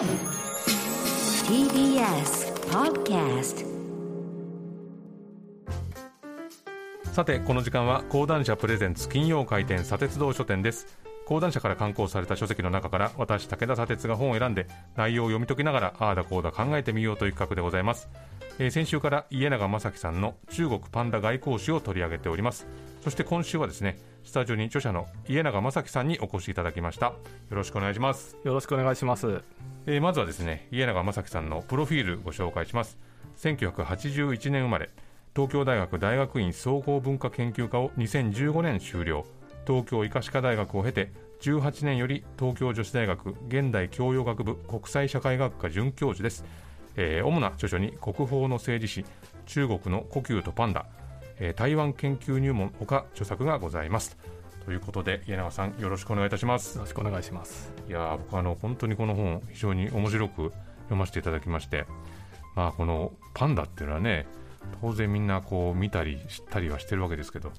TBS Podcast さてこの時間は講談社プレゼンツ金曜開店砂鉄道書店です。講談社から刊行された書籍の中から私武田砂鉄が本を選んで内容を読み解きながらああだこうだ考えてみようという企画でございます、えー先週から家永正樹さんの中国パンダ外交史を取り上げております。そして今週はですねスタジオに著者の家永正樹さんにお越しいただきました。よろしくお願いします。よろしくお願いします。えーまずはですね家永正樹さんのプロフィールご紹介します。1981年生まれ東京大学大学院総合文化研究科を2015年修了東京医科歯科大学を経て18年より東京女子大学現代教養学部国際社会学科准教授です、えー主な著書に国宝の政治史中国の故宮とパンダ、えー台湾研究入門ほか著作がございますということで家永さんよろしくお願いいたしますよろしくお願いします。いやー僕あの本当にこの本非常に面白く読ませていただきまして、まあ、このパンダっていうのはね当然みんなこう見たり知ったりはしてるわけですけど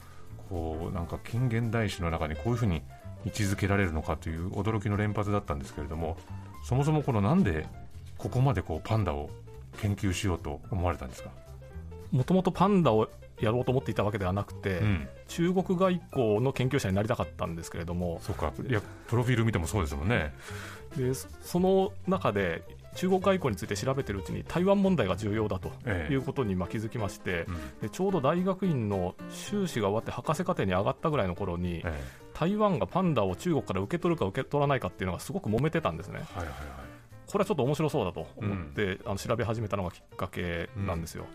こうなんか近現代史の中にこういうふうに位置づけられるのかという驚きの連発だったんですけれどもそもそもこのなんでここまでこうパンダを研究しようと思われたんですか、もともとパンダをやろうと思っていたわけではなくて、うん、中国外交の研究者になりたかったんですけれども、そうか。いやプロフィール見てもそうですもんね。でそその中で中国外交について調べてるうちに台湾問題が重要だとええ。いうことにまあ気づきまして、うん。でちょうど大学院の修士が終わって博士課程に上がったぐらいの頃に、え台湾がパンダを中国から受け取るか受け取らないかっていうのがすごく揉めてたんですね。えはいはいはいこれはちょっと面白そうだと思って、あの調べ始めたのがきっかけなんですよ。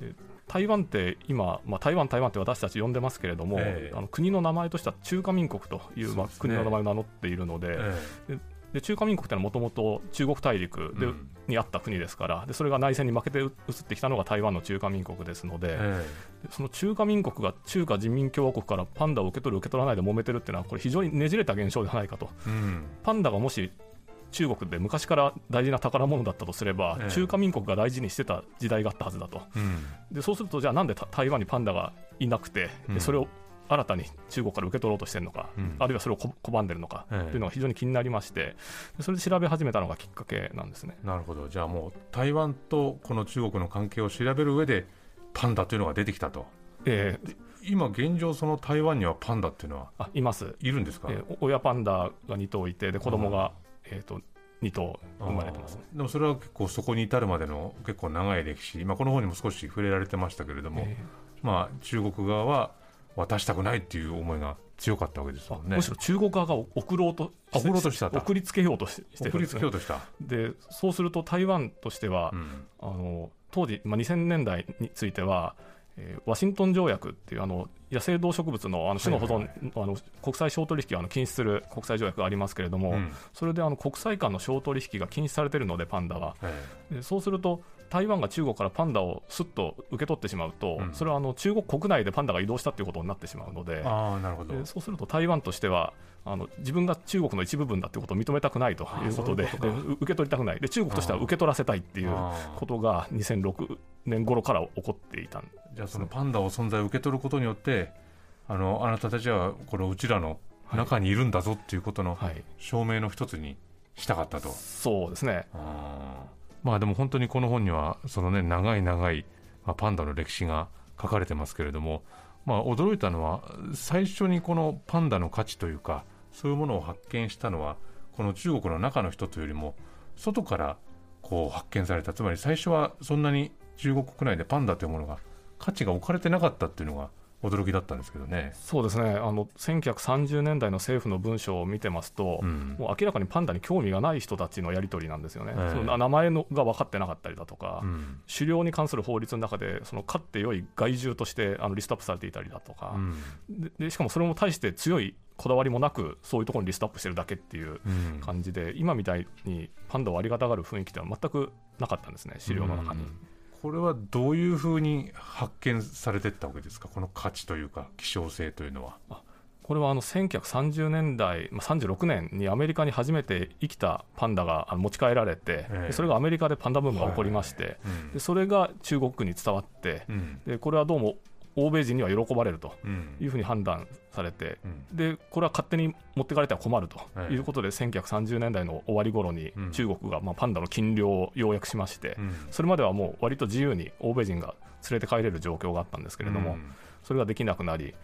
で台湾って今、まあ、台湾、台湾って私たち呼んでますけれども、ええ。あの国の名前としては中華民国というまあ、国の名前を名乗っているので、えで中華民国ってのはもともと中国大陸で、うん。にあった国ですからで、それが内戦に負けて移ってきたのが台湾の中華民国ですので、ええ。でその中華民国が中華人民共和国からパンダを受け取る、受け取らないで揉めてるっていうのは、これ、非常にねじれた現象ではないかと。えうん。パンダがもし中国で昔から大事な宝物だったとすれば、ええ。中華民国が大事にしてた時代があったはずだと、うん。でそうすると、じゃあなんでた台湾にパンダがいなくて、うん。でそれを新たに中国から受け取ろうとしてるのか、うん。あるいはそれをこ拒んでるのかええ。というのが非常に気になりまして、でそれで調べ始めたのがきっかけなんですね。なるほど。じゃあもう台湾とこの中国の関係を調べる上でパンダというのが出てきたと。えー今現状その台湾にはパンダっていうのはあいます、いるんですか、えーお親パンダが2頭いて、で子供が、えー、と2頭生まれてますね。でもそれは結構そこに至るまでの結構長い歴史、まあ、この本にも少し触れられてましたけれども、えまあ、中国側は渡したくないっていう思いが強かったわけですーもんね。あむしろ中国側が送ろうとあ送ろうとした。送りつけようとししてる。送りつけようとした、でそうすると台湾としては、うん。あの当時、まあ、2000年代については、えーワシントン条約っていうあの野生動植物のあの種の保存、あの国際商取引をあの禁止する国際条約がありますけれども、うん。それであの国際間の商取引が禁止されているので、パンダは。えでそうすると台湾が中国からパンダをすっと受け取ってしまうと、うん。それはあの中国国内でパンダが移動したということになってしまうので。え、ああなるほど。でそうすると台湾としてはあの自分が中国の一部分だということを認めたくないということででう受け取りたくない。で中国としては受け取らせたいっていうことが2006年頃から起こっていたんじゃあそのパンダを存在を受け取ることによってあのあなたたちはこのうちらの中にいるんだぞっていうことのはい、証明の一つにしたかったと。そうですね。まあでも本当にこの本にはそのね長い長い、まあ、パンダの歴史が書かれてますけれども、まあ、驚いたのは最初にこのパンダの価値というかそういうものを発見したのはこの中国の中の人というよりも外からこう発見された。つまり最初はそんなに中国国内でパンダというものが価値が置かれてなかったっていうのが驚きだったんですけどね。そうですね。あの1930年代の政府の文書を見てますと、うん。もう明らかにパンダに興味がない人たちのやり取りなんですよね、ええ。その名前のが分かってなかったりだとか、うん。狩猟に関する法律の中で、その飼って良い害獣としてあのリストアップされていたりだとか、うん。ででしかもそれも対して強いこだわりもなく、そういうところにリストアップしてるだけっていううん。感じで、今みたいにパンダをありがたがる雰囲気ってのは全くなかったんですね、資料の中に。うんこれはどういうふうに発見されていったわけですか、この価値というか、希少性というのは。これはあの1930年代、まあ、36年にアメリカに初めて生きたパンダが持ち帰られて、それがアメリカでパンダブームが起こりまして、うん。でそれが中国に伝わって、うん。でこれはどうも欧米人には喜ばれるとうん。いうふうに判断されて、うん。でこれは勝手に持ってかれては困るとはいいうことで、1930年代の終わり頃にうん。中国がまあパンダの禁漁を要約しまして、うん。それまではもう割と自由に欧米人が連れて帰れる状況があったんですけれども、うん。それができなくなり、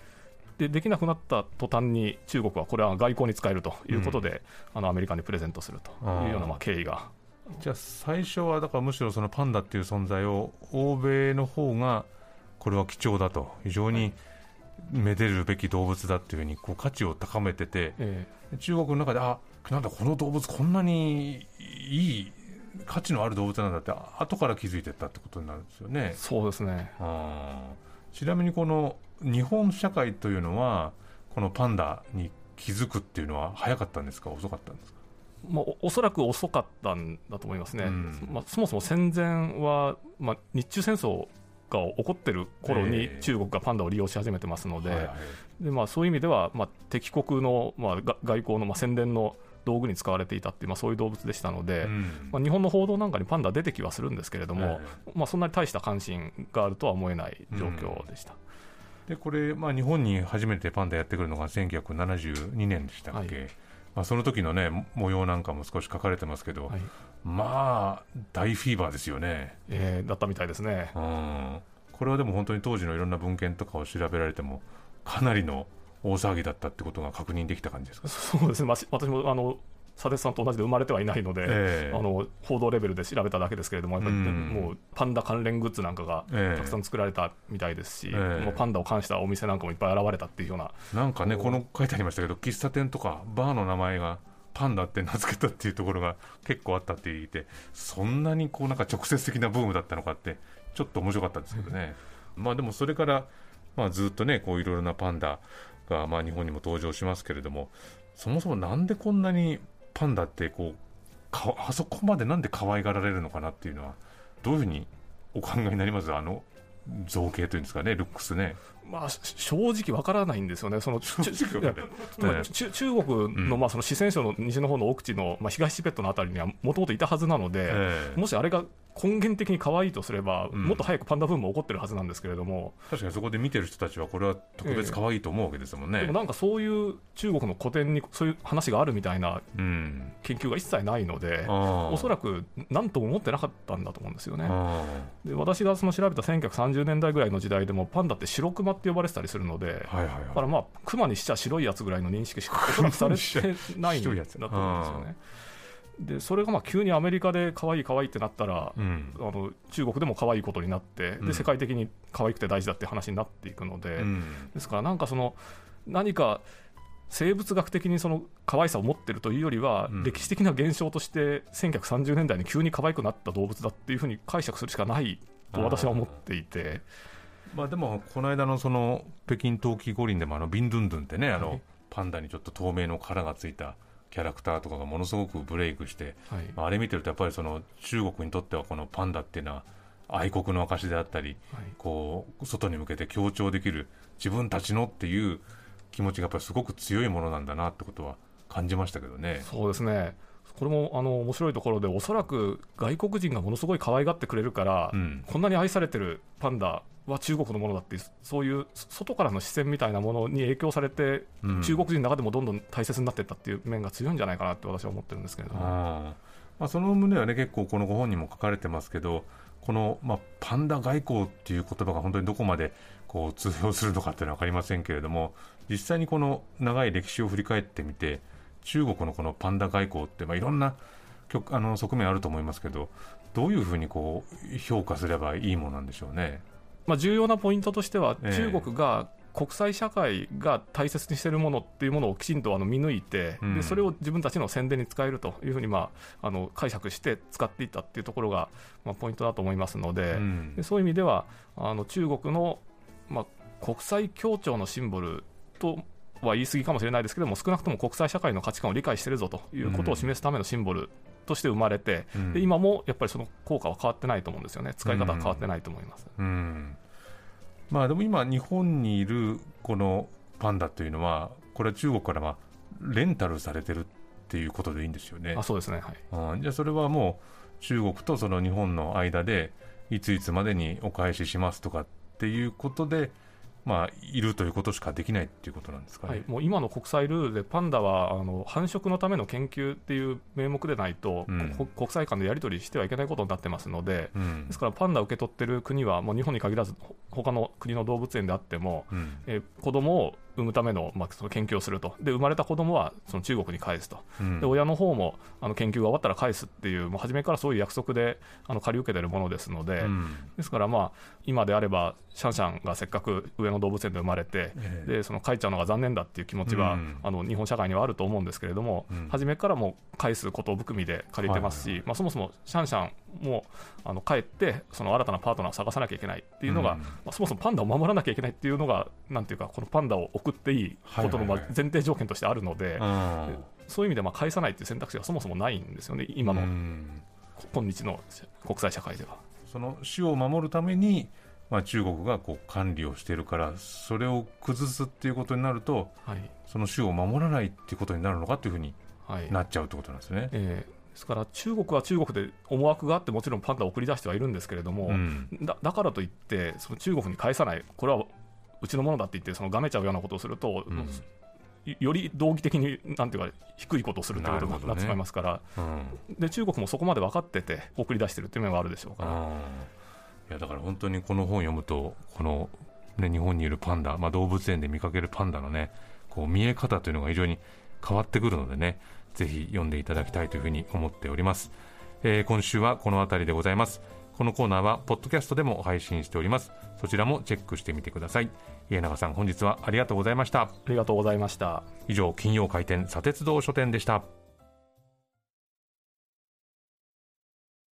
でできなくなった途端に中国はこれは外交に使えるということで、あのアメリカにプレゼントするというようなまあ経緯が、じゃあ最初はだからむしろそのパンダっていう存在を欧米の方がこれは貴重だと。非常にめでるべき動物だっていうふうにこう価値を高めててえ中国の中であなんだこの動物こんなにいい価値のある動物なんだって後から気づいてったってことになるんですよね。ー。そうですね、ちなみにこの日本社会というのはこのパンダに気づくっていうのは早かったんですか？遅かったんですか？まあ、おおそらく遅かったんだと思いますね、うん。まあ、そもそも戦前は、まあ、日中戦争が起こってる頃にええ。中国がパンダを利用し始めてますので、はいはい。でまあ、そういう意味では、まあ、敵国の、まあ、が外交の、まあ、宣伝の道具に使われていたっていう、まあ、そういう動物でしたので、うん。まあ、日本の報道なんかにパンダ出てきはするんですけれども、えまあ、そんなに大した関心があるとは思えない状況でした。でこれ、まあ、日本に初めてパンダやってくるのが1972年でしたっけ、はいまあ、その時のね模様なんかも少し書かれてますけど、はい。まあ大フィーバーですよね、えーだったみたいですね。うん、これはでも本当に当時のいろんな文献とかを調べられてもかなりの大騒ぎだったってことが確認できた感じですか、そうですね、まあ、し私もあの佐哲さんと同じで生まれてはいないので、ええ。あの報道レベルで調べただけですけれども、やっぱり、うん。もうパンダ関連グッズなんかがええ。たくさん作られたみたいですし、ええ。もうパンダを冠したお店なんかもいっぱい現れたっていうような、なんかね、う。んこの書いてありましたけど、喫茶店とかバーの名前がパンダって名付けたっていうところが結構あったって言って、そんなにこうなんか直接的なブームだったのかって、ちょっと面白かったんですけどね。まあでもそれから、まあ、ずっとね、こういろいろなパンダがまあ日本にも登場しますけれども、そもそもなんでこんなにパンダってこうかあそこまでなんで可愛がられるのかなっていうのは、どういうふうにお考えになります？あの造形というんですかね、ルックスね。まあ、し正直わからないんですよね、その中中国の,、うん。まあその四川省の西の方の奥地の、まあ、東チベットのあたりにはもともといたはずなので、ええ。もしあれが根源的に可愛いとすれば、うん。もっと早くパンダブームも起こってるはずなんですけれども、確かにそこで見てる人たちはこれは特別可愛いと思うわけですもんね。でもなんかそういう中国の古典にそういう話があるみたいなうん、研究が一切ないので、おおそらく何とも思ってなかったんだと思うんですよね。あで私がその調べた1930年代ぐらいの時代でも、パンダって白熊って呼ばれてたりするので、ーはいはい。だからまあ、熊にしちゃ白いやつぐらいの認識しかおそらくされてないんだと思うんですよね。でそれがまあ急にアメリカで可愛い可愛いってなったら、うん。あの中国でも可愛いことになって、うん。で世界的に可愛くて大事だって話になっていくので、うん。ですからなんかその何か生物学的にその可愛さを持ってるというよりは、うん。歴史的な現象として1930年代に急に可愛くなった動物だっていうふうに解釈するしかないと私は思っていて、まあでもこの間のその北京冬季五輪でもあのビンドゥンドゥンってねあの、はいパンダにちょっと透明の殻がついたキャラクターとかがものすごくブレイクして、はい。まああれ見てるとやっぱりその中国にとってはこのパンダっていうのは愛国の証であったりはい。こう外に向けて強調できる自分たちのっていう気持ちがやっぱりすごく強いものなんだなってことは感じましたけどね。そうですね。これもあの面白いところでおそらく外国人がものすごい可愛がってくれるから、うん。こんなに愛されてるパンダは中国のものだっていうそういう外からの視線みたいなものに影響されて、うん中国人の中でもどんどん大切になっていったっていう面が強いんじゃないかなって私は思ってるんですけれども。まあ、その旨はね結構このご本にも書かれてますけどこの、まあ、パンダ外交っていう言葉が本当にどこまでこう通用するのかっていうのは分かりませんけれども実際にこの長い歴史を振り返ってみて中国のこのパンダ外交って、まあ、いろんな局あの側面あると思いますけどどういうふうにこう評価すればいいものなんでしょうね？まあ、重要なポイントとしては、ええ。中国が国際社会が大切にしているものっていうものをきちんとあの見抜いて、うん。でそれを自分たちの宣伝に使えるというふうに、まあ、あの解釈して使っていったっていうところが、まあ、ポイントだと思いますので,、うん。でそういう意味ではあの中国の、まあ、国際協調のシンボルとは言い過ぎかもしれないですけども少なくとも国際社会の価値観を理解しているぞということを示すためのシンボルとして生まれて、うん。で今もやっぱりその効果は変わってないと思うんですよね。使い方は変わってないと思います。うん。まあでも今日本にいるこのパンダというのはこれは中国からまあレンタルされてるっていうことでいいんですよね。あ。そうですね、はい。うん。じゃあそれはもう中国とその日本の間でいついつまでにお返ししますとかっていうことでまあ、いるということしかできないっていうことなんですかね、はい、もう今の国際ルールで、パンダはあの繁殖のための研究っていう名目でないと、うん。こ国際間でやり取りしてはいけないことになってますので、うん。ですからパンダを受け取ってる国は、もう日本に限らず、ほ他の国の動物園であっても、うん。えー子供を産むための,、まあその研究をすると、で生まれた子供はその中国に返すと、うんで親の方もあの研究が終わったら返すっていう、もう初めからそういう約束であの借り受けてるものですので、うんですから、まあ、今であれば、シャンシャンがせっかく上野動物園で生まれて、でその帰っちゃうのが残念だっていう気持ちは、うんあの日本社会にはあると思うんですけれども、初めからもう返すことを含みで借りてますし、はいはいまあ、そもそもシャンシャンもあの帰って、その新たなパートナーを探さなきゃいけないっていうのが、うん。まあ、そもそもパンダを守らなきゃいけないっていうのが、なんていうか、このパンダを送っていいことのまあはいはい。はい前提条件としてあるので、うん。そういう意味でまあ返さないっていう選択肢がそもそもないんですよね、今の、うん。今日の国際社会では。その種を守るために、まあ、中国がこう管理をしているからそれを崩すっていうことになるとはい。その種を守らないっていうことになるのかっていうふうにはい。なっちゃうってことなんですね。えーですから中国は中国で思惑があってもちろんパンダを送り出してはいるんですけれども、うん。だだからといってその中国に返さない。これはうちのものだって言ってそのがめちゃうようなことをすると、うん。よより道義的になんていうか低いことをするということになってしまいますから、うん。で中国もそこまで分かってて送り出してるっていう面はあるでしょうから、いやだから本当にこの本を読むとこの、ね、日本にいるパンダ、まあ、動物園で見かけるパンダのねこう見え方というのが非常に変わってくるのでねぜひ読んでいただきたいというふうに思っております、えー今週はこの辺りでございます。このコーナーはポッドキャストでも配信しております。そちらもチェックしてみてください。家永さん本日はありがとうございました。ありがとうございました。以上金曜開店砂鉄道書店でした